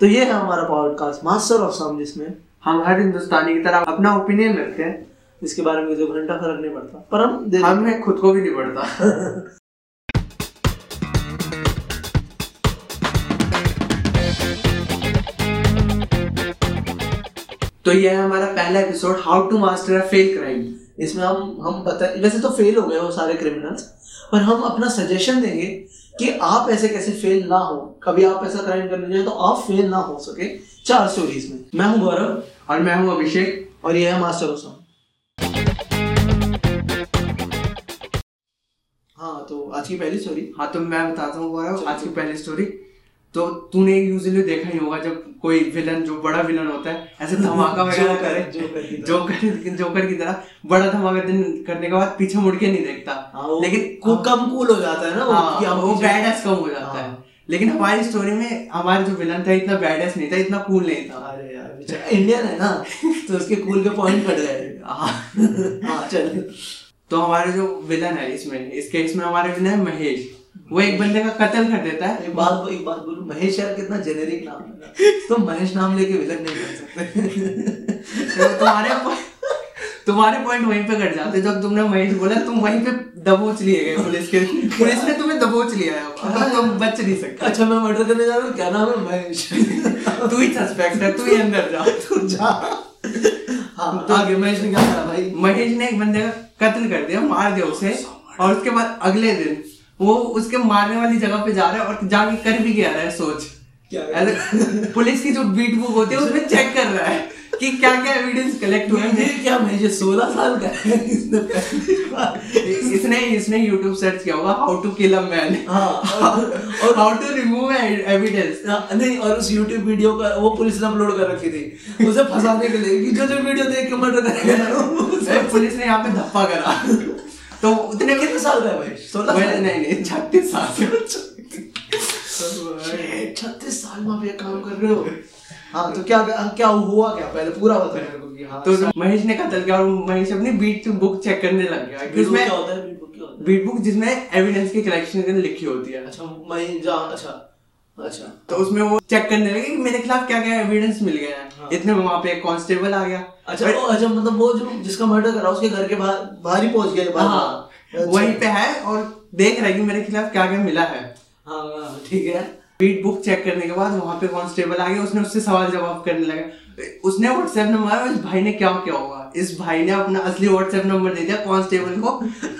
तो ये है हमारा पॉडकास्ट मास्टर ऑफ़ साउंड जिसमें हम हर हिंदुस्तानी की तरह अपना ओपिनियन रखते हैं। इसके बारे में जो घंटा फ़र्क नहीं पड़ता पर हम हमें खुद को भी नहीं पड़ता तो ये है हमारा पहला episode how to master a fake crime इसमें हम हम बता वैसे तो फेल हो गए वो सारे क्रिमिनल्स पर हम अपना सजेशन देंगे कि आप ऐसे कैसे फेल ना हो। कभी आप ऐसा क्राइम करने जाए तो आप फेल ना हो सके। चार स्टोरीज में। मैं हूँ गौरव और मैं हूँ अभिषेक और यह है मास्टर हाँ तो आज की पहली स्टोरी हाँ तो मैं बताता हूँ गौरव आज की पहली स्टोरी तो तूने यूजुअली देखा ही होगा जब कोई विलन जो बड़ा विलन होता है ऐसे धमाका वगैरह करे। जोकर। जोकर की तरह बड़ा धमाका दिन करने के बाद पीछे मुड़ के नहीं देखता। हाँ, वो लेकिन कू- कम कूल हो जाता है ना वो हाँ, वो पीछे- बैड कम हो जाता हाँ। है। लेकिन हमारी स्टोरी में हमारा जो विलन था इतना बैड नहीं था इतना कूल नहीं था। अरे यार इंडियन है ना तो उसके कूल के पॉइंट कट गए। हाँ। हाँ चल। तो हमारे जो विलन है इसमें इस केस में हमारे विलन है महेश। वो एक बंदे का कत्ल कर देता है। एक बात एक बात बोलूँ महेश यार कितना जेनेरिक नाम है तो महेश नाम लेके विलन नहीं बन सकते। तो तुम्हारे तुम्हारे पॉइंट वहीं पे कट जाते। जब तुमने महेश बोला तुम वहीं पे दबोच लिए गए पुलिस के। पुलिस ने तुम्हें दबोच लिया है अब। तुम बच नहीं सकते। अच्छा मैं मर्डर करने जा रहा हूँ क्या नाम है महेश? तू ही सस्पेक्ट है तू ही अंदर जा। तू जा। हाँ तो आगे महेश ने क्या करा भाई? महेश ने एक बंदे का कत्ल कर दिया मार दिया उसे। और उसके बाद अगले दिन वो उसके मारने वाली जगह पे जा रहा है और जाके कर भी क्या रहा है सोच। क्या पुलिस की जो बीट बुक होती है उसमें चेक कर रहा है कि क्या क्या एविडेंस कलेक्ट हुए हैं। क्या महेश सोलह साल का है? इसने इसने इसने YouTube सर्च किया होगा how to kill a man हाँ और हाउ टू रिमूव एविडेंस हाँ, नहीं और उस YouTube वीडियो का वो पुलिस ने अपलोड कर रखी थी। उसे फंसाने के लिए। कि जो जो वीडियो देख के मर्डर करेगा उसे- पुलिस ने यहाँ पे धप्पा करा। तो उतने कितने साल का है भाई? सोलह नहीं नहीं छत्तीस साल। छत्तीस साल में आप ये काम कर रहे हो? हाँ तो क्या क्या हुआ क्या? पहले पूरा बता मेरे को कि हाँ तो महेश ने कत्ल किया और महेश अपनी बीट बुक चेक करने लग गया। कि बीट बुक जिसमें एविडेंस की कलेक्शन लिखी होती है। अच्छा मैं जा अच्छा। अच्छा। तो उसमें वो चेक करने लगे कि मेरे खिलाफ क्या क्या एविडेंस मिल गया। है। हाँ। इतने में वहाँ पे एक कांस्टेबल आ गया। अच्छा वो अच्छा मतलब वो जो जिसका मर्डर करा उसके घर के बाहर बाहर ही पहुँच बाहर हाँ। अच्छा। वहीं पे है और देख रहा है कि मेरे खिलाफ क्या क्या मिला है। हाँ हाँ, ठीक है। बीट बुक चेक करने के बाद वहाँ पे कांस्टेबल आ गया उसने उससे सवाल जवाब करने लगा। उसने व्हाट्सएप नंबर इस भाई ने क्या क्या होगा इस भाई ने अपना असली व्हाट्सएप नंबर दे दिया कांस्टेबल को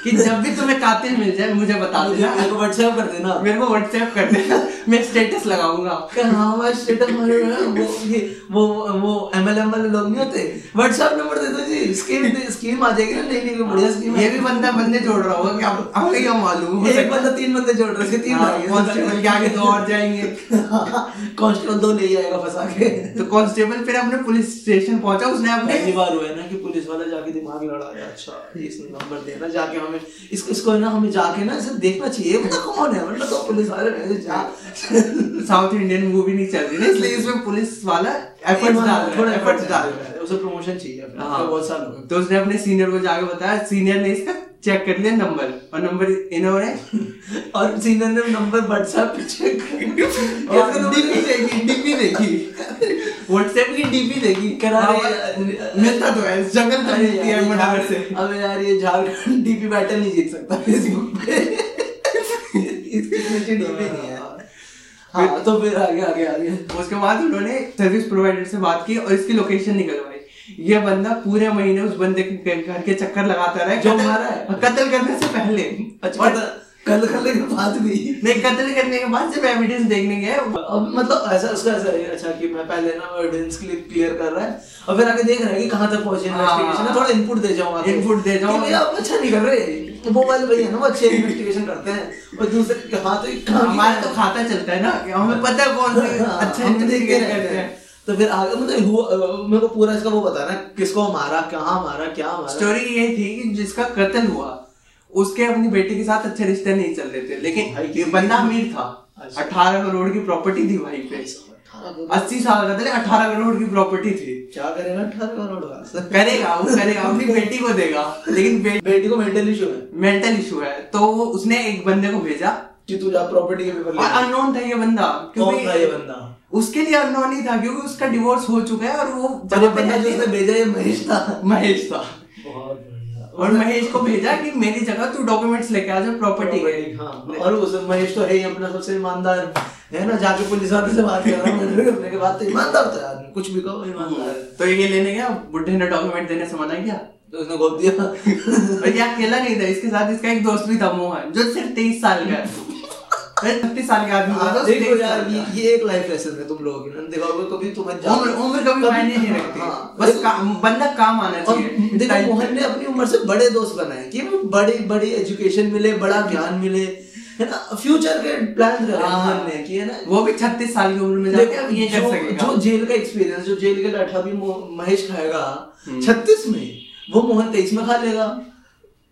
कि जब भी तुम्हें कातिल मिल जाए मुझे बता देना। मेरे को व्हाट्सएप कर देना। मेरे को व्हाट्सएप कर देना। मैं स्टेटस लगाऊँगा। हाँ? मैं स्टेटस मारे वो ये वो वो एमएलएम वाले लोग नहीं होते? व्हाट्सएप नंबर दे दो जी। स्कीम स्कीम आ जाएगी ना नई कोई बढ़िया स्कीम ये भी बंदा बंदे जोड़ रहा होगा। कि अब हमें क्या मालूम? एक बंदा तीन बंदे जोड़ रहे हैं, इसके तीन हाँ, कांस्टेबल के आगे दो और जाएँगे। कांस्टेबल दो ले जाएगा फंसा के तो कांस्टेबल फिर अपने पुलिस स्टेशन पहुँचा उसने अपने पहली बार हुआ है ना कि पुलिस वाला जाके दिमाग लड़ाया अच्छा इसने नंबर देना जाके हमें इसको इसको है ना हमें जाके ना इसे देखना चाहिए मतलब कौन है? मतलब तो पुलिस वाले साउथ इंडियन मूवी नहीं चल रही ना इसलिए इसमें पुलिस वाला एफर्ट्स डाल थोड़ा एफर्ट्स डाल रहा है उसे प्रमोशन चाहिए अपना हाँ। बहुत साल हो तो उसने अपने सीनियर को जाके बताया सीनियर ने इसका चेक कर लिया नंबर और नंबर इन्होंने और सीनियर ने नंबर व्हाट्सएप पे चेक और डीपी देखी डीपी देखी। व्हाट्सएप की डीपी देखी करा रहे मिलता तो है जगन तो मिलती है झारखंड- से। अबे यार ये झारखंड डीपी बैटल नहीं जीत सकता फेसबुक पे। इसकी नीचे डीपी नहीं है। हाँ तो फिर आगे आगे आगे। उसके बाद उन्होंने सर्विस प्रोवाइडर से बात की और इसकी लोकेशन निकलवाई। ये बंदा पूरे महीने उस बंदे के घर के चक्कर लगाता रहा जो मारा है? कत्ल करने से पहले। अच्छा कल करने के बाद भी। नहीं कत्ल करने के बाद सिर्फ़ एविडेंस देखने गए अब मतलब ऐसा उसका ऐसा है अच्छा कि मैं पहले ना एविडेंस क्लियर कर रहा है और फिर आगे देख रहा है कि कहाँ तक पहुँचे हाँ। इन्वेस्टिगेशन थोड़ा इनपुट दे जाऊँ। Input दे। कि भैया आप अच्छा नहीं कर रहे। वो वाले भैया ना वो अच्छे इन्वेस्टिगेशन करते हैं। और दूसरे के हाँ तो हमारा तो खाता चलता है ना हमें पता है कौन से हाँ, अच्छा हम तो करते हैं। हैं। तो फिर आगे मतलब मेरे को पूरा इसका वो बताना किसको मारा कहाँ मारा क्या मारा। स्टोरी ये थी कि जिसका कत्ल हुआ। उसके अपनी बेटी के साथ अच्छे रिश्ते नहीं चल रहे थे लेकिन बंदा अमीर था। अच्छा। अठारह करोड़ की प्रॉपर्टी थी भाई पे। अस्सी साल का था अठारह करोड़ की प्रॉपर्टी थी। क्या करेगा अठारह करोड़ का? करेगा वो करेगा अपनी बेटी को देगा लेकिन बेटी को मेंटल इशू है। मेंटल इशू है। तो उसने एक बंदे को भेजा। कि तू जा प्रॉपर्टी के पेपर ले और अननोन था ये बंदा। कौन था ये बंदा? उसके लिए अननोन ही था क्योंकि उसका डिवोर्स हो चुका है और वो बंदा जो भेजा ये महेश था। महेश था। और महेश को भेजा कि मेरी जगह तू डॉक्यूमेंट्स लेके आ जा प्रॉपर्टी के। हाँ और उस महेश तो है ही अपना सबसे ईमानदार। है ना जाके पुलिस वाले से बात कर रहा हूँ करने के बाद तो ईमानदार था यार कुछ भी कहो ईमानदार तो ये लेने गया बुढ़े ने डॉक्यूमेंट देने से मना किया? तो उसने गोद दिया। और ये अकेला नहीं था इसके साथ इसका एक दोस्त भी था मोहन जो सिर्फ़ तेईस साल का है। छत्तीस साल के आदमी का दोस्त देखो यार। ये ये एक लाइफ लेसन है तुम लोगों की। देखो कभी तुम्हें उम्र उम्र कभी मायने नहीं रखती। हाँ, बस काम बंदा काम आना चाहिए। देखो मोहन ने अपनी उम्र से बड़े दोस्त बनाए कि बड़ी बड़ी एजुकेशन मिले बड़ा ज्ञान मिले है ना? फ्यूचर के प्लान करे हाँ। ने कि है ना? वो भी छत्तीस साल की उम्र में जाके अब ये कर जो, सकेगा। जो जेल का एक्सपीरियंस जो जेल के लाठा भी महेश खाएगा हम्म। छत्तीस में वो मोहन तेईस में खा लेगा।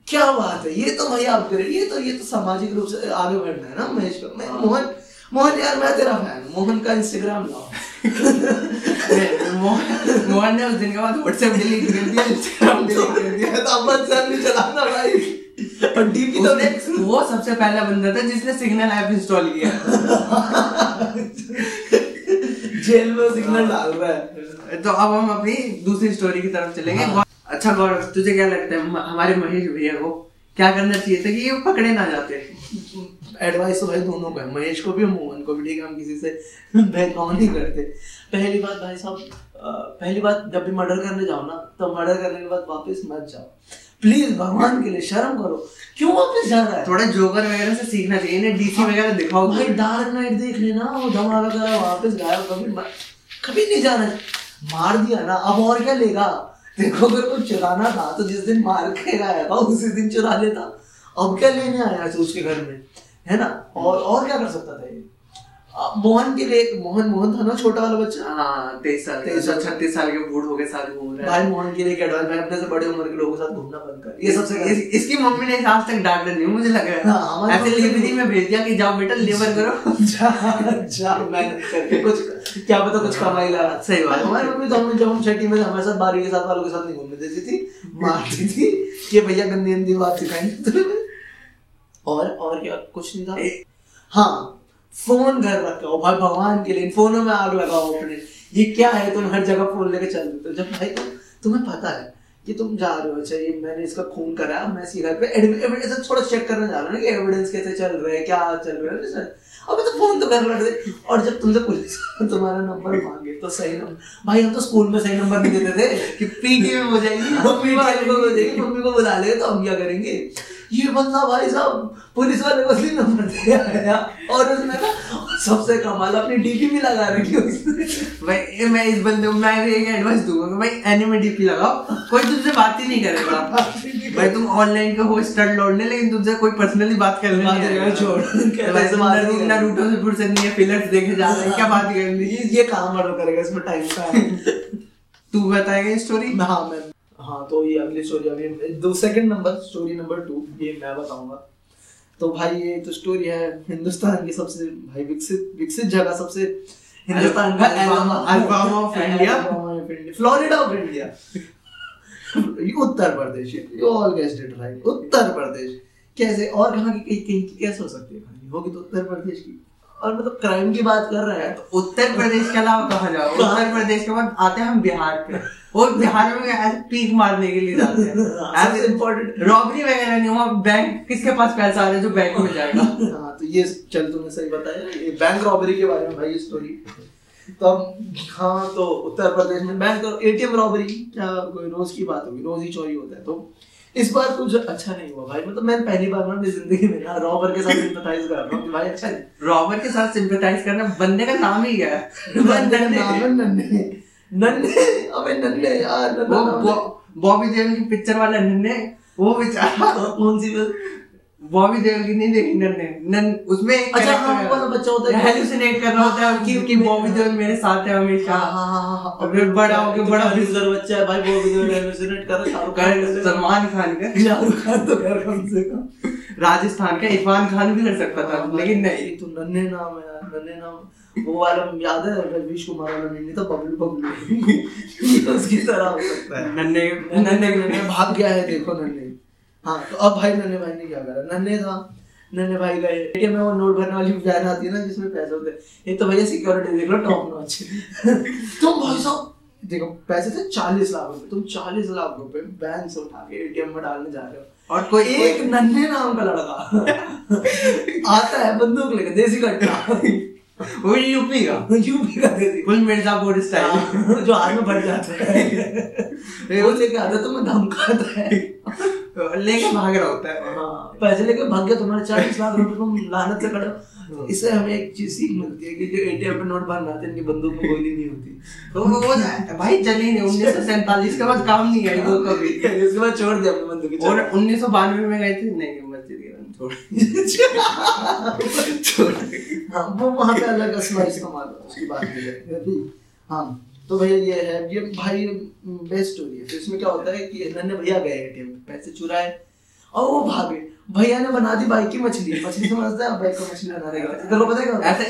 क्या बात है? ये तो भाई आप करें ये तो ये तो सामाजिक रूप से आगे बढ़ना है ना महेश का। मैं मोहन मोहन यार मैं तेरा फ़ैन मोहन का इंस्टाग्राम लाओ। मोहन मोहन ने उस दिन के बाद व्हाट्सएप डिलीट कर दिया इंस्टाग्राम डिलीट कर दिया। तो अब WhatsApp नहीं चलाना भाई। और डीपी तो वो सबसे पहला बंदा था जिसने सिग्नल ऐप इंस्टॉल किया। जेल में सिग्नल डाल रहा है। तो अब हम अपनी दूसरी स्टोरी की तरफ़ चलेंगे। हाँ। अच्छा गौरव तुझे क्या लगता है? हमारे महेश भैया को क्या करना चाहिए था कि ये पकड़े ना जाते? एडवाइस तो भाई दोनों को महेश को भी और मोहन को भी ठीक है? हम किसी से भेदभाव नहीं करते। पहली बात भाई साहब पहली बात जब भी मर्डर करने जाओ ना तो मर्डर करने के बाद वापस मत जाओ। प्लीज़ भगवान के लिए शर्म करो। क्यों वापस जा रहा है थोड़ा जोकर वगैरह से सीखना चाहिए इन्हें डीसी वगैरह दिखाओ। भाई डार्क नाइट देख लेना वो धमाका करा वापस गायब कभी कभी नहीं जाना मार दिया ना अब और क्या लेगा? देखो अगर कुछ चुराना था तो जिस दिन मार के आया था उसी दिन चुरा लेता। अब क्या लेने आया था उसके घर में? है ना? और और क्या कर सकता था ये? मोहन के लिए मोहन मोहन था ना छोटा वाला बच्चा? हाँ तेईस साल 23 साल। छत्तीस साल के बूढ़ों के साथ घूम रहा भाई मोहन के लिए एडवाइस भाई अपने से बड़े उम्र के लोगों के साथ घूमना बंद कर। ये सबसे इस, इसकी मम्मी ने आज तक डांटा नहीं मुझे लग रहा हाँ, है ऐसे लिबरी में भेज दिया कि जाओ बेटा लेबर करो। जा जा। मेहनत कुछ क्या पता कुछ कमाई लगा सही बात। हमारी मम्मी तो हमें जब हम छठी में हमारे साथ बारहवीं के साथ वालों के साथ नहीं घूमने देती थी मारती थी। कि भैया गंदी गंदी बात सिखाएँगे और और क्या? कुछ नहीं था? हाँ फ़ोन घर रखो भाई भगवान के लिए फोनों में आग लगाओ अपने। ये क्या है? तुम हर जगह फ़ोन लेके चल देते हो। जब भाई तुम तुम्हें पता है कि तुम जा रहे हो अच्छा ये मैंने इसका खून करा मैं इसी घर पे एविडेंस थोड़ा चेक करने जा रहा हूँ ना कि एविडेंस कैसे चल रहे हैं क्या चल रहा है सर अबे तो फ़ोन तो कर दे। और जब तुमसे पुलिस तुम्हारा नंबर मांगे तो सही नंबर भाई हम तो स्कूल में सही नंबर नहीं देते थे कि पीटी में हो जाएगी मम्मी को हो जाएगी। मम्मी को बुला लेंगे तो हम क्या करेंगे? ये बंदा भाई साहब पुलिस वाले को असली नंबर दे आया और उसने ना सबसे कमाल अपनी डीपी भी लगा रखी उसने। भाई मैं इस बंदे को मैं भी एक एडवाइस दूँगा कि भाई एनिमे डीपी लगाओ। कोई तुमसे बात ही नहीं करेगा भाई तुम ऑनलाइन के हो स्टड लौटने लेकिन तुमसे कोई पर्सनली बात करने नहीं करने आएगा। छोड़। वैसे बात नहीं करनी। नारुतो से फुर्सत नहीं है फिलर्स देखे जा रहे हैं क्या बात करनी? ये ये काम मर्डर करेगा इसमें टाइम का तू बताएगा ये स्टोरी हाँ मैं हाँ तो ये अगली स्टोरी अभी दो second number story number two ये मैं बताऊँगा। तो भाई ये तो स्टोरी है हिंदुस्तान की सबसे भाई विकसित विकसित जगह सबसे हिंदुस्तान का Alabama of India. Florida of India ये Uttar Pradesh you all guessed it right Uttar Pradesh. कैसे? और कहाँ की कहीं कहीं की कैसे हो सकती है कहानी होगी तो उत्तर प्रदेश की। और मतलब क्राइम की बात कर रहे हैं तो उत्तर प्रदेश के अलावा कहाँ जाओ? उत्तर प्रदेश के बाद आते हैं हम बिहार पे। और बिहार में पीक मारने के लिए जाते हैं। रॉबरी वगैरह नहीं हुआ बैंक किसके पास पैसा आ रहा है जो बैंक में जाएगा? हाँ तो ये चल तूने सही बताया। ये बैंक रॉबरी के बारे में भाई ये स्टोरी तो हाँ तो उत्तर प्रदेश में बैंक एटीएम रॉबरी क्या कोई रोज की बात होगी? रोज ही चोरी होता है। तो इस बार कुछ अच्छा नहीं हुआ भाई। मतलब मैं पहली बार ना अपनी ज़िंदगी में ना रॉबर के साथ सिंपैथाइज कर रहा हूँ भाई अच्छा रॉबर के साथ सिंपैथाइज करना बंदे का नाम ही क्या है। बंदे का नाम है नन्हे। नन्हे अबे नन्हे यार वो बॉबी देओल की पिक्चर वाला नन्हे वो बेचारा कौन सी बॉबी देओल की नहीं देखी नन्हे। नन उसमें एक अच्छा, हाँ, वो वाला बच्चा होता है। हेलुसिनेट कर रहा होता है कि कि बॉबी देओल मेरे साथ है हमेशा। हाँ हाँ हाँ हाँ और फिर बड़ा होके बड़ा बिजर बच्चा है भाई वो भी हेलुसिनेट कर रहा है शाहरुख खान सलमान खान का? शाहरुख खान तो कर कम से कम। राजस्थान का इरफान खान भी कर सकता था लेकिन नहीं। तो नन्हे नाम है यार नन्हे नाम। वो वाला याद है रजनीश कुमार वाला नहीं तो बबलू बबलू। उसकी तरह हो सकता है। नन्हे नन्हे नन्हे भाग गया है देखो नन्हे। हाँ तो अब भाई नन्हे भाई ने क्या करा? नन्हे था। नन्हे भाई गए। एटीएम में वो नोट भरने वाली वैन आती है ना जिसमें पैसे होते हैं। एक तो भैया सिक्योरिटी देख लो टॉप नॉच तुम भाई साहब देखो पैसे थे चालीस लाख रुपए। तुम चालीस लाख रुपए बैंक से उठा के एटीएम में डालने जा रहे हो। और कोई एक नन्हे नाम का लड़का आता है बंदूक लेकर देसी कट्टा वो भी यूपी का। यूपी का देसी फुल मिर्जापुर स्टाइल हाँ, जो हाथ में फट जाता है। वो लेके आता है तुम्हें धमकाता है। लेके भाग रहा होता है। हाँ, पैसे लेके भाग गया तुम्हारे चालीस लाख रुपए तुम लानत से खड़े इससे हमें एक चीज़ सीख मिलती है कि जो एटीएम पे नोट हैं इनकी बंदूक में गोली नहीं होती। तो वो वो भाई चली नहीं उन्नीस सौ सैंतालीस के बाद काम नहीं आई वो कभी। इसके बाद छोड़ दिया अपनी बंदूक और उन्नीस सौ बानवे में गए थे? नहीं मस्जिद हाँ वो वहाँ पे अलग असला इस्तेमाल उसकी बात नहीं हाँ। तो भैया ये है ये भाई बेस्ट स्टोरी है। तो इसमें क्या होता है कि नन्हे भैया गए एटीएम पैसे चुराए और वो भागे भैया ने बना दी बाइक की मछली। मछली समझते हैं बाइक को मछली बना देगा इधर पता क्या ऐसे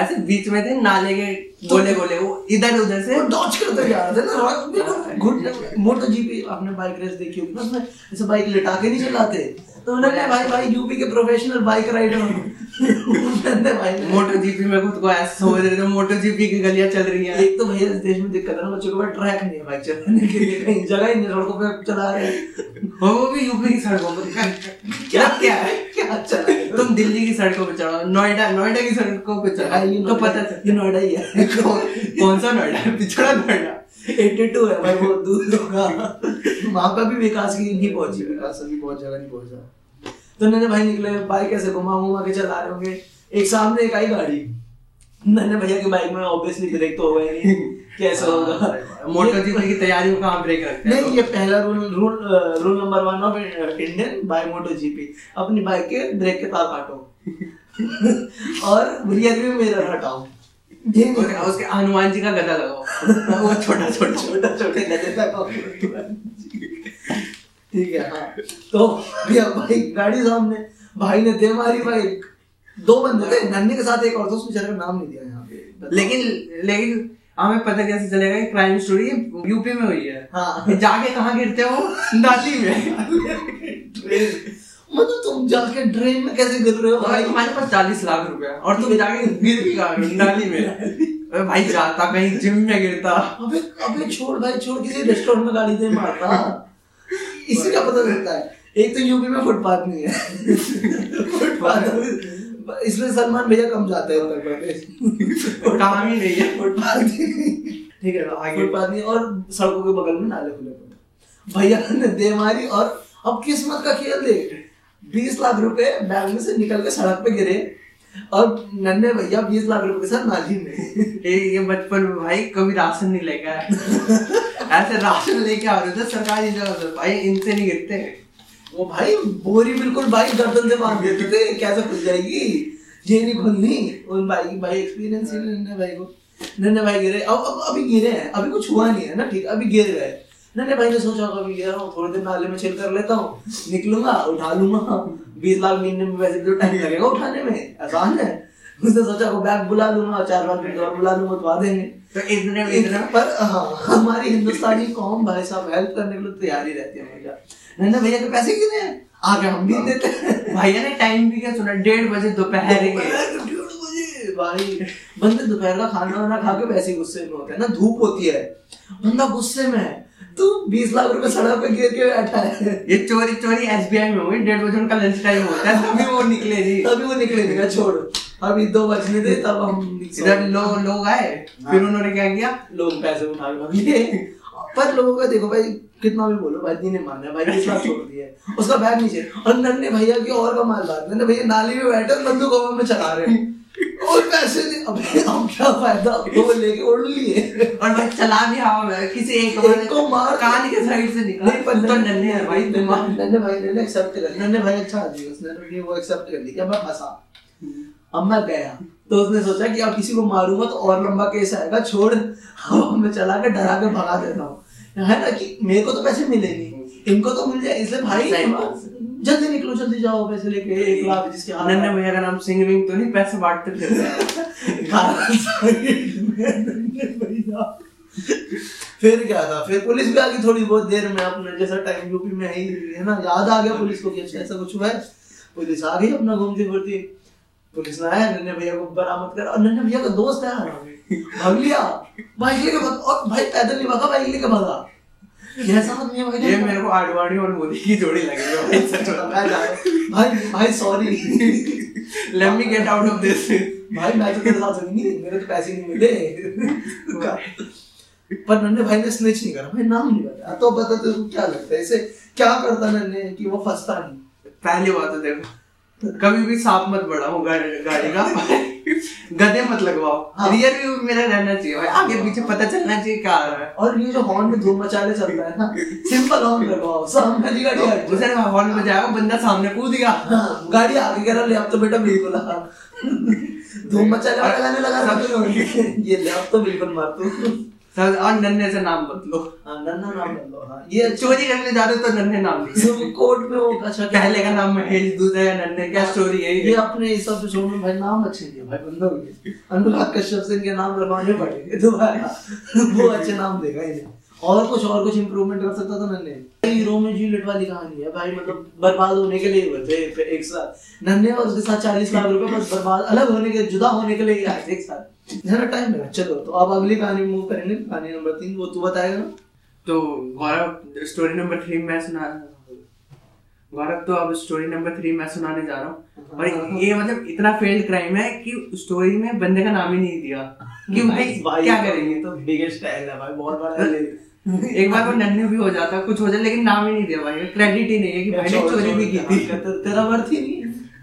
ऐसे बीच में थे नाले के गोले गोले वो इधर उधर से डॉच करते जा रहे थे ना बिल्कुल घुट मोटो जीपी आपने बाइक रेस देखी होगी ना उसमें? ऐसे बाइक लिटा के नहीं चलाते। तो उन्होंने भाई भाई यूपी के प्रोफेशनल बाइक राइडर भाई ने जीपी में खुद को ऐसे समझ रहे थे मोटो जीपी की गलियाँ चल रही हैं। एक तो भैया इस देश में दिक्कत है बच्चों के पास ट्रैक नहीं है बाइक चलाने के लिए कहीं जगह ही नहीं सड़कों पे चला रहे हैं। वो भी यूपी की सड़कों पर क्या क्या है। क्या चला तुम दिल्ली की सड़कों पे चढ़ो नोएडा नोएडा की सड़कों पे हाँ, ये चढ़ो तो पता ये नोएडा ही है। कौन कौन सा नोएडा? है पिछड़ा नोएडा? 82 है भाई वो दूर होगा। वहाँ पर भी विकास की नहीं पहुँची विकास अभी बहुत जगह नहीं पहुँचा। तो नन्हे भाई निकले बाइक ऐसे घुमा घुमा के चला रहे होंगे? एक सामने एक आई गाड़ी। नन्हे भैया की बाइक में ऑब्वियसली ब्रेक तो होगा ही कैसे होगा? मोटो जीपी की तैयारी में कहाँ ब्रेक रखते हैं नहीं ये पहला rule rule rule number one of Indian by Moto GP अपनी बाइक के ब्रेक के तार काटो। और रियर व्यू मिरर हटाओ। उसके हनुमान जी का गदा लगाओ। वो छोटा छोटा छोटा छोटे गधे तक ठीक है। हाँ तो भैया भाई गाड़ी सामने। भाई ने दे मारी बाइक दो बंदे थे नन्हे के साथ एक और था उस बेचारे का नाम नहीं दिया यहाँ पे। लेकिन लेकिन हमें पता कैसे चलेगा कि क्राइम स्टोरी यूपी में हुई है। हाँ। जाके कहाँ गिरते हो नाली में। मतलब तुम जाके ट्रेन में कैसे गिर रहे हो भाई भाई? तुम्हारे पास चालीस लाख रुपए है और तुम जाके गिर भी कहाँ नाली में? अबे भाई जाता कहीं जिम में गिरता। अबे अबे छोड़ भाई छोड़। किसी रेस्टोरेंट में गाड़ी दे मारता। इससे क्या पता चलता है। एक तो यूपी में फुटपाथ नहीं है। फुटपाथ इसलिए सलमान भैया कम जाते हैं उत्तर प्रदेश। काम ही नहीं है। फुटपाथ ठीक है आगे। फुटपाथ नहीं और सड़कों के बगल में नाले खुले पड़े भैया ने दे मारी और अब किस्मत का खेल देख। बीस लाख रुपए बैग में से निकल के सड़क पे गिरे और नन्हे भैया बीस लाख रुपए के साथ नाली में। ये बचपन में भाई कभी राशन नहीं आया ऐसे राशन लेके आ रहे थे, सरकारी जगह भाई, इनसे नहीं गिरते वो भाई, बोरी बिल्कुल भाई गर्दन से बाँध देते थे, कैसे खुल जाएगी? ये नहीं खुलनी। उन भाई की भाई एक्सपीरियंस ही नन्हे भाई को। नन्हे भाई गिरे। अब अब, अभी गिरे हैं। अभी कुछ हुआ नहीं है ना, ठीक? अभी गिर गए। नन्हे भाई ने सोचा, अभी गिर हूँ, थोड़े दिन नाले में चिल कर लेता हूँ, निकलूँगा, उठा लूँगा। बीस लाख महीने में वैसे तो टाइम लगेगा उठाने में। आसान है। उसने सोचा को बैग बुला लूँगा चार पाँच मिनट और बुला लूँगा तो आ देंगे। तो इतने इतना पर हाँ हमारी हिंदुस्तानी कौम भाई साहब हेल्प करने के लिए तैयार ही रहती है हमेशा नन्हे भैया के पैसे कितने हैं? आगे हम भी देते हैं। भैया ने टाइम भी क्या सुना डेढ़ बजे दोपहर के। डेढ़ बजे भाई। बंदे दोपहर का खाना वाना खा के वैसे गुस्से में होते हैं ना धूप होती है। बंदा गुस्से में है। तू बीस लाख रुपए सड़क पे गिर के बैठा है। ये चोरी चोरी एसबीआई में हुई डेढ़ बजे उनका लंच टाइम होता है तभी वो निकले जी। अभी वो निकले छोड़। अभी दो बजने दे तब हम इधर लोग लोग आए फिर उन्होंने क्या किया? लोग पैसे उठा के भाग लिए। पर लोगों का देखो भाई कितना भी बोलो भाई नहीं मानना भाई बीस लाख छोड़ दिए उसका बैग नीचे और नन्हे भैया की और कमाल बात नन्हे भैया नाली में बैठे और बंदूक हवा में चला रहे हैं। और पैसे नहीं अबे अब क्या फ़ायदा? वो लेके उड़ लिए। और भाई चला भी हवा में किसी एक एक को मार। कान के साइड से निकला। नहीं पर तो नन्हे है भाई नन्हे भाई ने एक्सेप्ट कर नन्हे भाई अच्छा आदमी उसने भी वो एक्सेप्ट कर लिया। मैं फंसा अब मैं गया। तो उसने सोचा कि अब किसी को मारूँगा तो और लंबा केस आएगा छोड़। हवा में चला के डरा के भगा देता हूँ। है ना कि मेरे को तो पैसे मिले नहीं इनको तो मिल जाए इसलिए भाई। जल्दी निकलो जल्दी जाओ पैसे लेके। एक लाख जिसके नन्हे भैया का नाम सिंह विंग तो नहीं पैसे बांटते फिर। फिर क्या था? फिर पुलिस भी आ गई थोड़ी बहुत देर में अपने जैसा टाइम यूपी में ही है ना? याद आ गया पुलिस को कि अच्छा ऐसा कुछ हुआ है। पुलिस आ गई अपना घूमती फिरती पुलिस ने आया नन्हे भैया को बरामद करा और नन्हे भैया का दोस्त है। भाग लिया। बाइक लेके भाग और भाई पैदल नहीं भागा बाइक लेके भागा। ऐसा आदमी है भाई। ये मेरे को आडवाणी और मोदी की जोड़ी लगी है भाई सच बता। भाई भाई sorry let me get out of this भाई मैं तो तेरे साथ नहीं मेरे तो पैसे नहीं मिले। पर नन्हे भाई ने स्नेच नहीं करा। भाई नाम नहीं बताया। तो बता तेरे क्या लगता है? इसे क्या करता नन्हे कि वो फंसता नहीं? पहली बात तो देखो कभी भी सांप मत बढ़ाओ गाड़ी गाड़ी का गधे मत लगवाओ। हाँ। रियर व्यू मेरा रहना चाहिए भाई। आगे पीछे पता चलना चाहिए क्या आ रहा है। और ये जो हॉर्न में धूम मचाले चलता है ना सिंपल हॉर्न लगवाओ। सामने वाली गाड़ी हट जाए। उसे हॉर्न बजाया बंदा सामने कूद गया। हाँ, गाड़ी आगे कह रहा ले अब तो बेटा बिल्कुल हाँ। धूम मचाले वाला गाने लगा रहा ये ले अब तो बिल्कुल मार तू। और नन्हे से नाम मत लो हाँ नन्ना नाम ले लो हाँ। ये चोरी करने जा रहे हो तो नन्हे नाम कोर्ट में वो अच्छा पहले का नाम महेश दूसरे का नन्हे क्या स्टोरी है ये? अपने इस में भाई नाम अच्छे है भाई बंदों के अनुराग कश्यप से इनके नाम रखवाने पड़ेंगे दोबारा वो अच्छे नाम देगा इन्हें और कुछ और कुछ इम्प्रूवमेंट कर सकता था नन्हे हीरो में जूलियट वाली कहानी है भाई मतलब बर्बाद होने के लिए हुए थे एक साथ नन्हे और उसके साथ चालीस लाख रुपए बस बर्बाद अलग होने के जुदा होने के लिए आए थे एक साथ जरा टाइम है चलो तो अब अगली कहानी मूव करेंगे कहानी नंबर तीन वो तू बताएगा ना। तो गौरव स्टोरी नंबर थ्री मैं सुना गौरव तो अब स्टोरी नंबर थ्री मैं सुनाने जा रहा हूँ। और ये मतलब इतना फेल्ड क्राइम है कि स्टोरी में बंदे का नाम ही नहीं दिया। कि भाई, भाई क्या करेंगे? तो बिगेस्ट है भाई बहुत बड़ा एक बार वो नन्हे भी हो जाता कुछ हो जाए लेकिन नाम ही नहीं दिया भाई। क्रेडिट ही नहीं है कि भाई ने चोरी भी की थी। तेरा वर्थ ही नहीं है।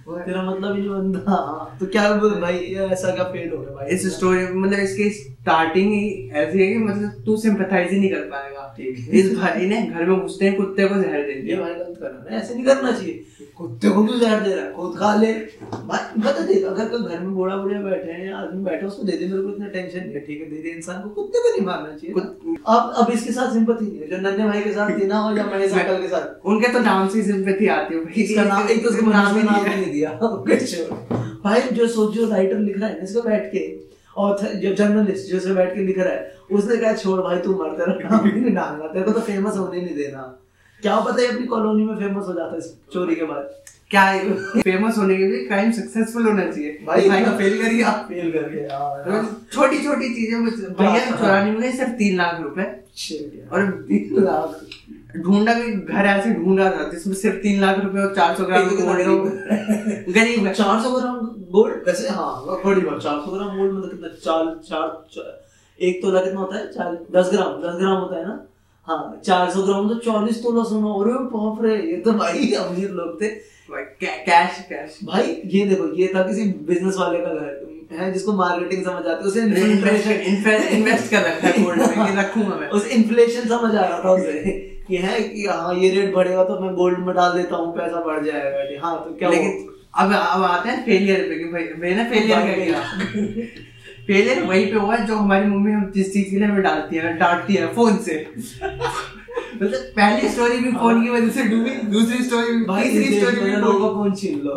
तेरा मतलब ही नहीं बनता। हाँ, तो क्या बोल भाई ये ऐसा क्या फेल हो गया भाई? इस स्टोरी मतलब इसकी स्टार्टिंग ही ऐसी है कि मतलब तू सिंपैथाइज ही नहीं कर पाएगा। ठीक है। इस भाई ने घर में घुसते ही कुत्ते को जहर दे ये दिया भाई गलत कर रहा है ऐसे नहीं करना चाहिए। कुत्ते को क्यों जहर दे रहा है? खुद खा ले। भाई बता दे अगर कोई घर में बूढ़ा बूढ़े बैठे हैं या आदमी बैठे उसको दे दे मेरे को इतना टेंशन नहीं है ठीक है? दे दे इंसान को कुत्ते को नहीं मारना चाहिए अब अब इसके साथ सिंपति नहीं है जो नन्हे भाई के साथ थी ना हो या महेश अंकल के साथ। उनके तो नाम से सिंपैथी आती है भाई। इसका नाम एक तो उसको नाम ही नाम ही। नहीं दिया भाई जो सोच जो राइटर लिख रहा है इसको बैठ के और जो जर्नलिस्ट जो बैठ के लिख रहा है उसने कहा छोड़ भाई तू मर तेरा नहीं डालना तेरे को तो फ़ेमस होने नहीं देना। क्या पता है अपनी कॉलोनी में फ़ेमस हो जाता है चोरी के बाद। क्या फ़ेमस होने के लिए क्राइम सक्सेसफुल होना चाहिए। भाई भाई का फेल कर गया फेल कर गया छोटी छोटी चीज़ें मुझे- भैया चुराने में सिर्फ़ तीन लाख रुपए। और तीन लाख। ढूंढा कि घर ऐसे ढूंढा था जिसमें सिर्फ़ तीन लाख रुपए और चार सौ ग्राम गोल्ड गरीब है। चार सौ ग्राम गोल्ड वैसे हाँ बड़ी बात चार सौ ग्राम गोल्ड मतलब कितना? चार चार एक तोला कितना होता है? चार दस ग्राम दस ग्राम होता है ना? हाँ चार सौ ग्राम तो चालीस तोला सोना। अरे बाप रे ये तो भाई अमीर लोग थे। कैश कैश भाई ये देखो ये था किसी बिज़नेस वाले का घर है जिसको मार्केटिंग समझ आती है उसे इन्फ्लेशन इन्वेस्ट कर रखा है गोल्ड में रखूँगा मैं। उसे इन्फ्लेशन समझ आ रहा था उसे। कि है कि हाँ ये रेट बढ़ेगा तो मैं गोल्ड में डाल देता हूँ पैसा बढ़ जाएगा। हाँ तो क्या लेकिन अब अब आते हैं फेलियर पे कि भाई मैंने फेलियर कर दिया फेलियर वही पे हुआ है जो हमारी मम्मी हम जिस चीज़ के लिए हमें डालती है डांटती है फ़ोन से। मतलब पहली स्टोरी भी फ़ोन की वजह से डूबी दूसरी स्टोरी भी भाई तीसरी स्टोरी भी लोगों फ़ोन का फ़ोन छीन लो।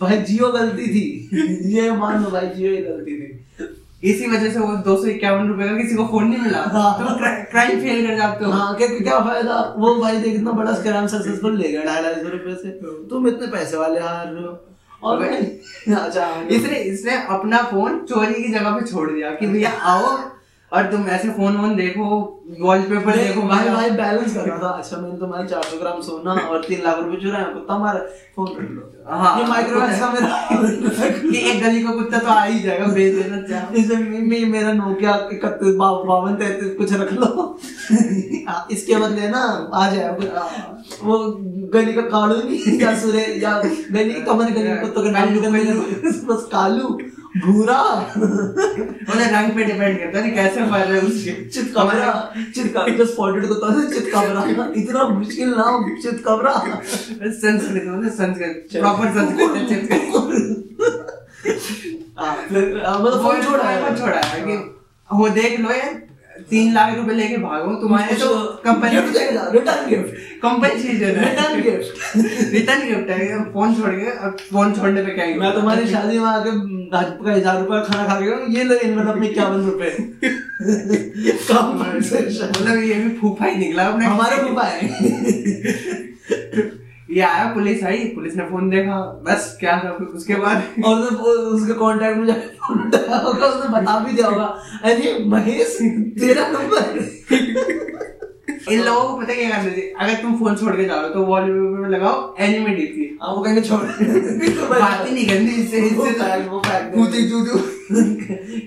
भाई जियो गलती थी। ये मान लो भाई जियो ही गलती थी। इसी वजह से वो दो सौ इक्यावन रुपए का किसी को फ़ोन नहीं मिला। हाँ। तो क्राइम फेल कर जाते हो हाँ क्या क्या फ़ायदा? वो भाई देख इतना बड़ा स्कैम सक्सेसफुल ले गया ढाई ढाई सौ रुपए से। तुम इतने पैसे वाले हार रहे हो। और भाई अच्छा इसने इसने अपना फ़ोन चोरी की जगह पे छोड़ दिया कि भैया आओ और तुम ऐसे फ़ोन वोन देखो वॉलपेपर देखो भाई भाई। बैलेंस कर रहा था। अच्छा मैंने तुम्हारे चार सौ ग्राम सोना और तीन लाख रुपए चुराए कुत्ता मारा फ़ोन कर लो। हाँ। ये माइक्रोमैक्स का मेरा कि एक गली का कुत्ता तो आ ही जाएगा भेज देना चाहो। इसे मे, मे, मेरा नोकिया इकतीस बावन तैतीस कुछ रख लो। हाँ, इसके बदले ना आ जाए। वो गली का कालू या सुरे या गली कमर गली कुत्तों के नाम बस कालू। भूरा? उन्हें रंग पे डिपेंड करता है कैसे मर रहे हैं उसके। चितकबरा। चितका जो स्पॉटेड तो है चितकबरा। इतना मुश्किल नाम चितकबरा। संस्कृत मतलब संस्कृत प्रॉपर संस्कृत चितकबरा हाँ, फिर हाँ, मतलब फ़ोन छोड़ा है। छोड़ा है कि वो देख लो यार तीन लाख रुपए लेके भागो तुम्हारे तो कंपनी रिटर्न गिफ्ट कंपनसेशन है रिटर्न गिफ्ट रिटर्न गिफ्ट है फ़ोन छोड़ के अब फ़ोन छोड़ने पे क्या मैं तुम्हारी शादी में आके भाजपा का हज़ार रुपया खाना खा के गया, ये ले इन मतलब अपने इक्यावन रुपए। मतलब ये भी फूफा ही निकला अपने। हमारे फूफा है। ये आया पुलिस आई पुलिस ने फ़ोन देखा बस क्या था फिर उसके बाद? और वो- उसके कांटेक्ट में जाके फ़ोन होगा उसने बता भी दिया होगा। अरे महेश तेरा नंबर इन लोगों को पता क्या करना चाहिए? अगर तुम फ़ोन छोड़ के जाओ तो वॉलपेपर लगाओ एनिमे डीपी हाँ। वो कहेंगे छोड़। बात ही नहीं करनी इससे इससे वो है। कूदी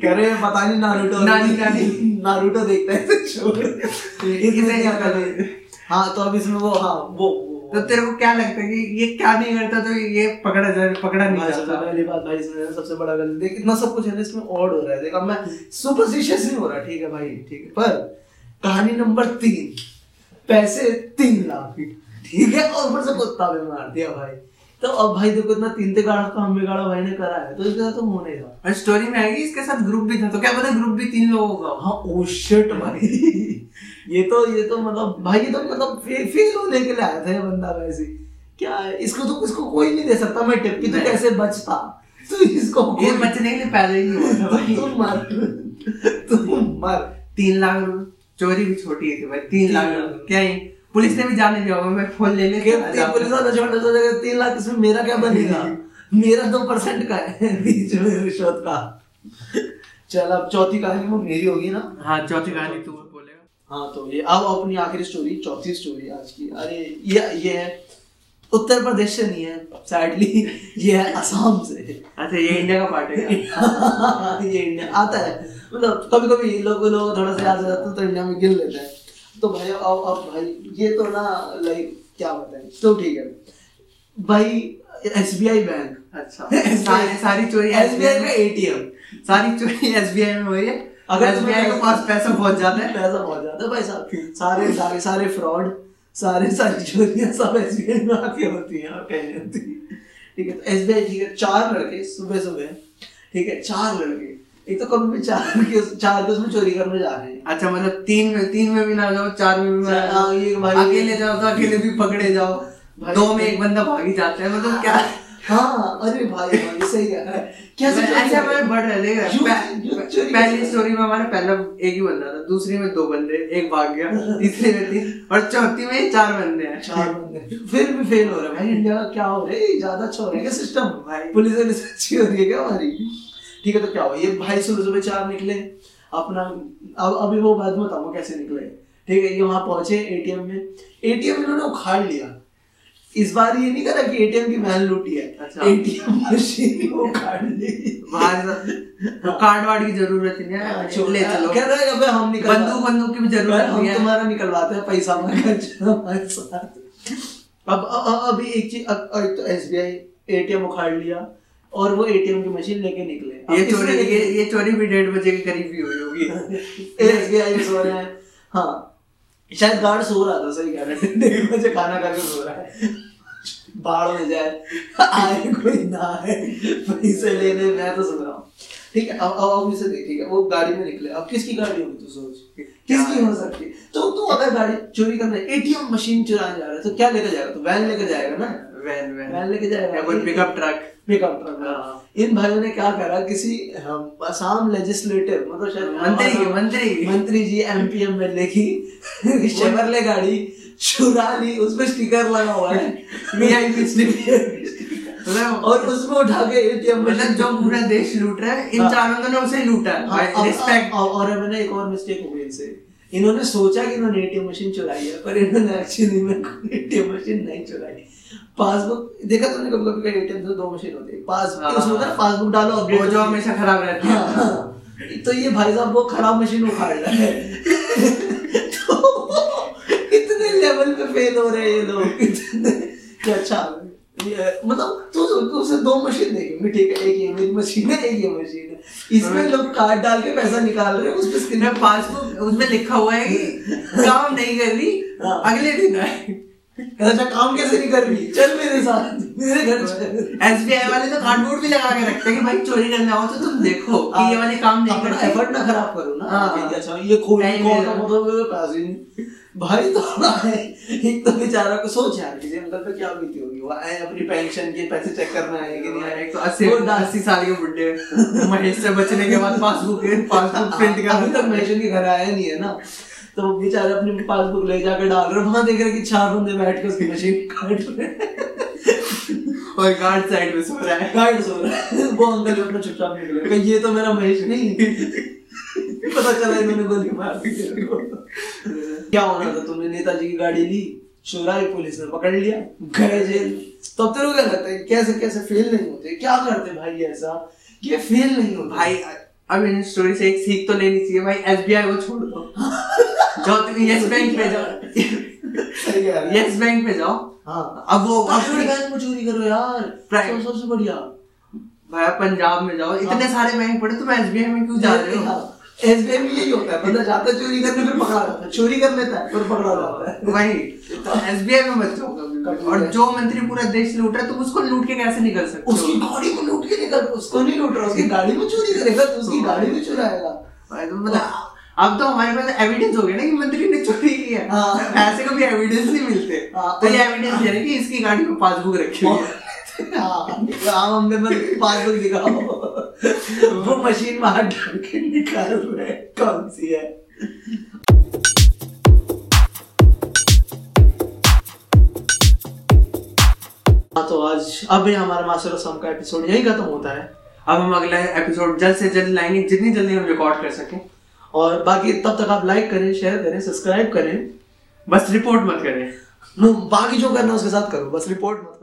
कह रहे हैं पता नहीं नारुतो नानी, नानी। नारुतो देखता है तो छोड़। इसमें क्या कर रहे हैं? हाँ तो अब इसमें वो हाँ वो वो- तो तेरे को क्या लगता है कि ये क्या नहीं करता तो ये पकड़ा जा पकड़ा नहीं जाता? पहली बात भाई इसमें सबसे बड़ा गलती देख इतना सब कुछ है ना इसमें ऑड हो रहा है। देख अब मैं सुपरस्टिशियस नहीं हो रहा ठीक है भाई ठीक है। पर कहानी नंबर तीन पैसे तीन लाख ठीक है? और ऊपर से कुत्ता भी मार दिया भाई। तो अब भाई देखो इतना तीन ते गाड़ा काम बिगाड़ा भाई ने करा है तो इसके साथ तो होने का और स्टोरी में आएगी इसके साथ ग्रुप भी था तो क्या पता ग्रुप भी तीन लोगों का हाँ? ओ शिट भाई। ये तो ये तो मतलब भाई ये तो मतलब फेल होने के लिए आया था ये बंदा वैसे। क्या इसको तो इसको कोई नहीं दे सकता मैं टिप की तो कैसे बचता? तो इसको ये बचने के लिए पैदा ही था तुम मर। तुम मर। तीन लाख रुपए। चोरी भी छोटी थी भाई तीन लाख। क्या ही पुलिस ने भी जाने दिया होगा मैं फ़ोन ले ले के पुलिस वाला छोटा सा जगह तीन लाख इसमें मेरा क्या बनेगा? मेरा दो परसेंट का है बीच में रिश्वत का। चल अब चौथी कहानी वो मेरी होगी ना? हाँ चौथी कहानी तू। हाँ तो ये अब अपनी आखिरी स्टोरी चौथी स्टोरी आज की। अरे ये ये है। उत्तर प्रदेश से नहीं है सैडली ये है असम से। अच्छा ये इंडिया का पार्ट है ये इंडिया आता है। मतलब कभी कभी लोग लोग थोड़ा सा याद जाता तो इंडिया में गिर लेते हैं। तो भाई अब अब भाई ये तो ना लाइक क्या बताएँ? तो ठीक है। भाई एस बी आई बैंक अच्छा। सारी चोरी एस बी आई का एटीएम सारी चोरी एसबीआई में हुई है। अगर एसबीआई के पास पैसा पहुँच जाता है। पैसा पहुँच जाता है भाई साहब सारे सारे सारे फ्रॉड सारे सारी चोरियाँ सब एसबीआई में आके होती हैं और कहीं होती ठीक है तो एसबीआई ठीक है चार लड़के सुबह सुबह ठीक है चार लड़के एक तो कभी भी चार के चार के उसमें चोरी करने जा रहे हैं। अच्छा मतलब तीन में तीन में भी ना जाओ चार में भी ना हाँ, जाओ। ये भाई- अकेले जाओ तो अकेले भी पकड़े जाओ। दो में एक बंदा भाग ही जाता है मतलब क्या हाँ अरे भाई भाई सही कह रहा है चोरी ऐसे हमारे बढ़ रहे है। पहली स्टोरी में हमारा पहला एक ही बंदा था दूसरी में दो बंदे एक भाग गया तीसरी में तीन और चौथी में चार बंदे हैं। चार बंदे। फिर भी फेल हो रहा है। भाई इंडिया क्या हो रहा है? ज़्यादा अच्छा हो रहा है क्या सिस्टम भाई। पुलिस अच्छी हो रही है क्या हमारी? ठीक है तो क्या हुआ? ये भाई सुबह सुबह चार निकले अपना अब अभी वो बाद में बताऊँगा कैसे निकले। ठीक है ये वहाँ पहुँचे एटीएम में। एटीएम इन्होंने उखाड़ लिया। इस बार ये नहीं करा कि एटीएम की वैन लूटी है। अच्छा। एटीएम मशीन उखाड़ ली। बाहर तो कार्ड वार्ड की ज़रूरत नहीं है ले चलो। कह रहा है अबे हम निकल बंदूक बंदूक की भी ज़रूरत नहीं है। तुम्हारा निकलवाते हैं पैसा हमारे साथ। अब अभी एक चीज़ तो एसबीआई एटीएम उखाड़ लिया और वो एटीएम की मशीन लेके निकले। ये चोरी ये ये चोरी भी डेढ़ बजे के करीब ही हुई होगी। एसबीआई सो रहे हैं। हाँ शायद गार्ड सो रहा था सही कह रहे हैं। डेढ़ बजे खाना खा के सो रहा है। बाढ़ में जाए आए कोई ना आए पैसे लेने मैं तो सुन रहा हूँ। ठीक है अब अब अब इसे देख ठीक है वो गाड़ी में निकले। अब किसकी गाड़ी होगी तू सोच? किसकी हो सकती है? तो तू अगर गाड़ी चोरी करने एटीएम मशीन चुराने जा रहा है तो क्या लेकर जाएगा तो? वैन लेकर जाएगा ना? वैन वैन वैन लेके जाएगा। या पिकअप ट्रक पिकअप ट्रक। इन भाइयों ने क्या करा किसी आसाम लेजिस्लेटिव मतलब शायद मंत्री मंत्री। मंत्री जी एमपी एमएलए की शेवरले गाड़ी चुरा ली उसमें स्टिकर लगा हुआ है। और उसमें उठा के एटीएम मतलब जो पूरा देश लूट रहा है इन हाँ। चारों ने उसे लूटा रिस्पेक्ट और मैंने एक और मिस्टेक हो गई इनसे। इन्होंने सोचा कि इन्होंने एटीएम मशीन चुराई है पर इन्होंने एक्चुअली में एटीएम मशीन नहीं चुराई। पासबुक देखा तुमने कभी कभी एटीएम से दो मशीन होती है। पास हाँ। उसमें होता है ना पासबुक डालो वो अपडेट जो हमेशा खराब रहती है। हाँ, हाँ। तो ये भाई साहब वो खराब मशीन उखाड़ रहा है। फेल हो रहे हैं ये लोग। अच्छा मतलब तू तू उसे दो मशीन देगी ठीक है एक मेरी मशीन है एक ये मशीन है। इसमें लोग कार्ड डाल के पैसा निकाल रहे हैं उस पे स्क्रीन मैं पासबुक उसमें लिखा हुआ है कि काम नहीं कर रही हाँ। अगले दिन आए। अच्छा काम कैसे नहीं कर रही? चल मेरे साथ मेरे घर चल। एसबीआई वाले तो कार्डबोर्ड भी लगा के रखते हैं कि भाई चोरी करने आओ तो तुम देखो कि ये वाले काम नहीं करते। एफर्ट ना खराब करो ना। हाँ। कि अच्छा ये खोल। मतलब पैसे भाई तो है एक तो बेचारा को सोच यार किसी अंकल पे क्या बीती होगी? वो आए अपनी पेंशन के पैसे चेक करना है कि नहीं आए? एक तो अस्सी वो अस्सी साल के बुढ़े महेश से बचने के बाद पासबुक पासबुक प्रिंट कर अभी तक महेशन के घर आया नहीं है ना। तो बेचारे अपनी पासबुक ले जाकर डाल रहे वहाँ देख रहे कि चार बंदे बैठ के उसकी मशीन काट रहे और गार्ड साइड में सो रहा है। गाइड सो रहा है। वो अंकल भी अपना चुपचाप निकले। ये तो मेरा महेश नहीं पता चला इन्होंने गोली? मार दी क्या होना था? तुमने नेताजी की गाड़ी ली शोराई पुलिस ने पकड़ लिया? गए जेल तो अब तेरे को क्या लगता है कैसे कैसे फेल नहीं होते क्या करते भाई ऐसा ये फेल नहीं होते भाई अब इन स्टोरी से एक सीख तो लेनी चाहिए। भाई एसबीआई को छोड़ दो। जाओ तुम यस बैंक पे जाओ। है। यस बैंक पे जाओ। हाँ। अब वो बैंक में चोरी करो यार। Private- सबसे बढ़िया। भाई पंजाब में जाओ। इतने सारे बैंक पड़े तुम एसबीआई में क्यों जा रहे हो। एसबीआई में यही होता है। बंदा जाता है चोरी करने फिर पकड़ा जाता है। चोरी कर लेता है फिर पकड़ा जाता है। वही एसबीआई में मत जाओ और जो मंत्री पूरा देश लूट रहा है तुम उसको लूट के कैसे निकल सकते उसकी गाड़ी को लूट के निकल उसको नहीं लूट रहा उसकी गाड़ी में चोरी करेगा तो उसकी गाड़ी में चुराएगा। तो मतलब अब तो हमारे पास एविडेंस हो गया ना कि मंत्री ने चोरी की है। हाँ। ऐसे कभी एविडेंस नहीं मिलते। हाँ। तो ये एविडेंस कि इसकी गाड़ी में पासबुक रखी हुई है। हाँ। हाँ, हमने पासबुक दिखाओ। वो मशीन में डाल के निकाल रहे कौन सी है? हाँ तो आज, अब हमारा मास्टर ऑफ़ सम का एपिसोड यही खत्म होता है। अब हम अगला एपिसोड जल्द से जल्द लाएँगे, जितनी जल्दी हम रिकॉर्ड कर सकें। और बाकी तब तक आप लाइक करें शेयर करें सब्सक्राइब करें। बस रिपोर्ट मत करें। बाकी जो करना उसके साथ करो, बस रिपोर्ट मत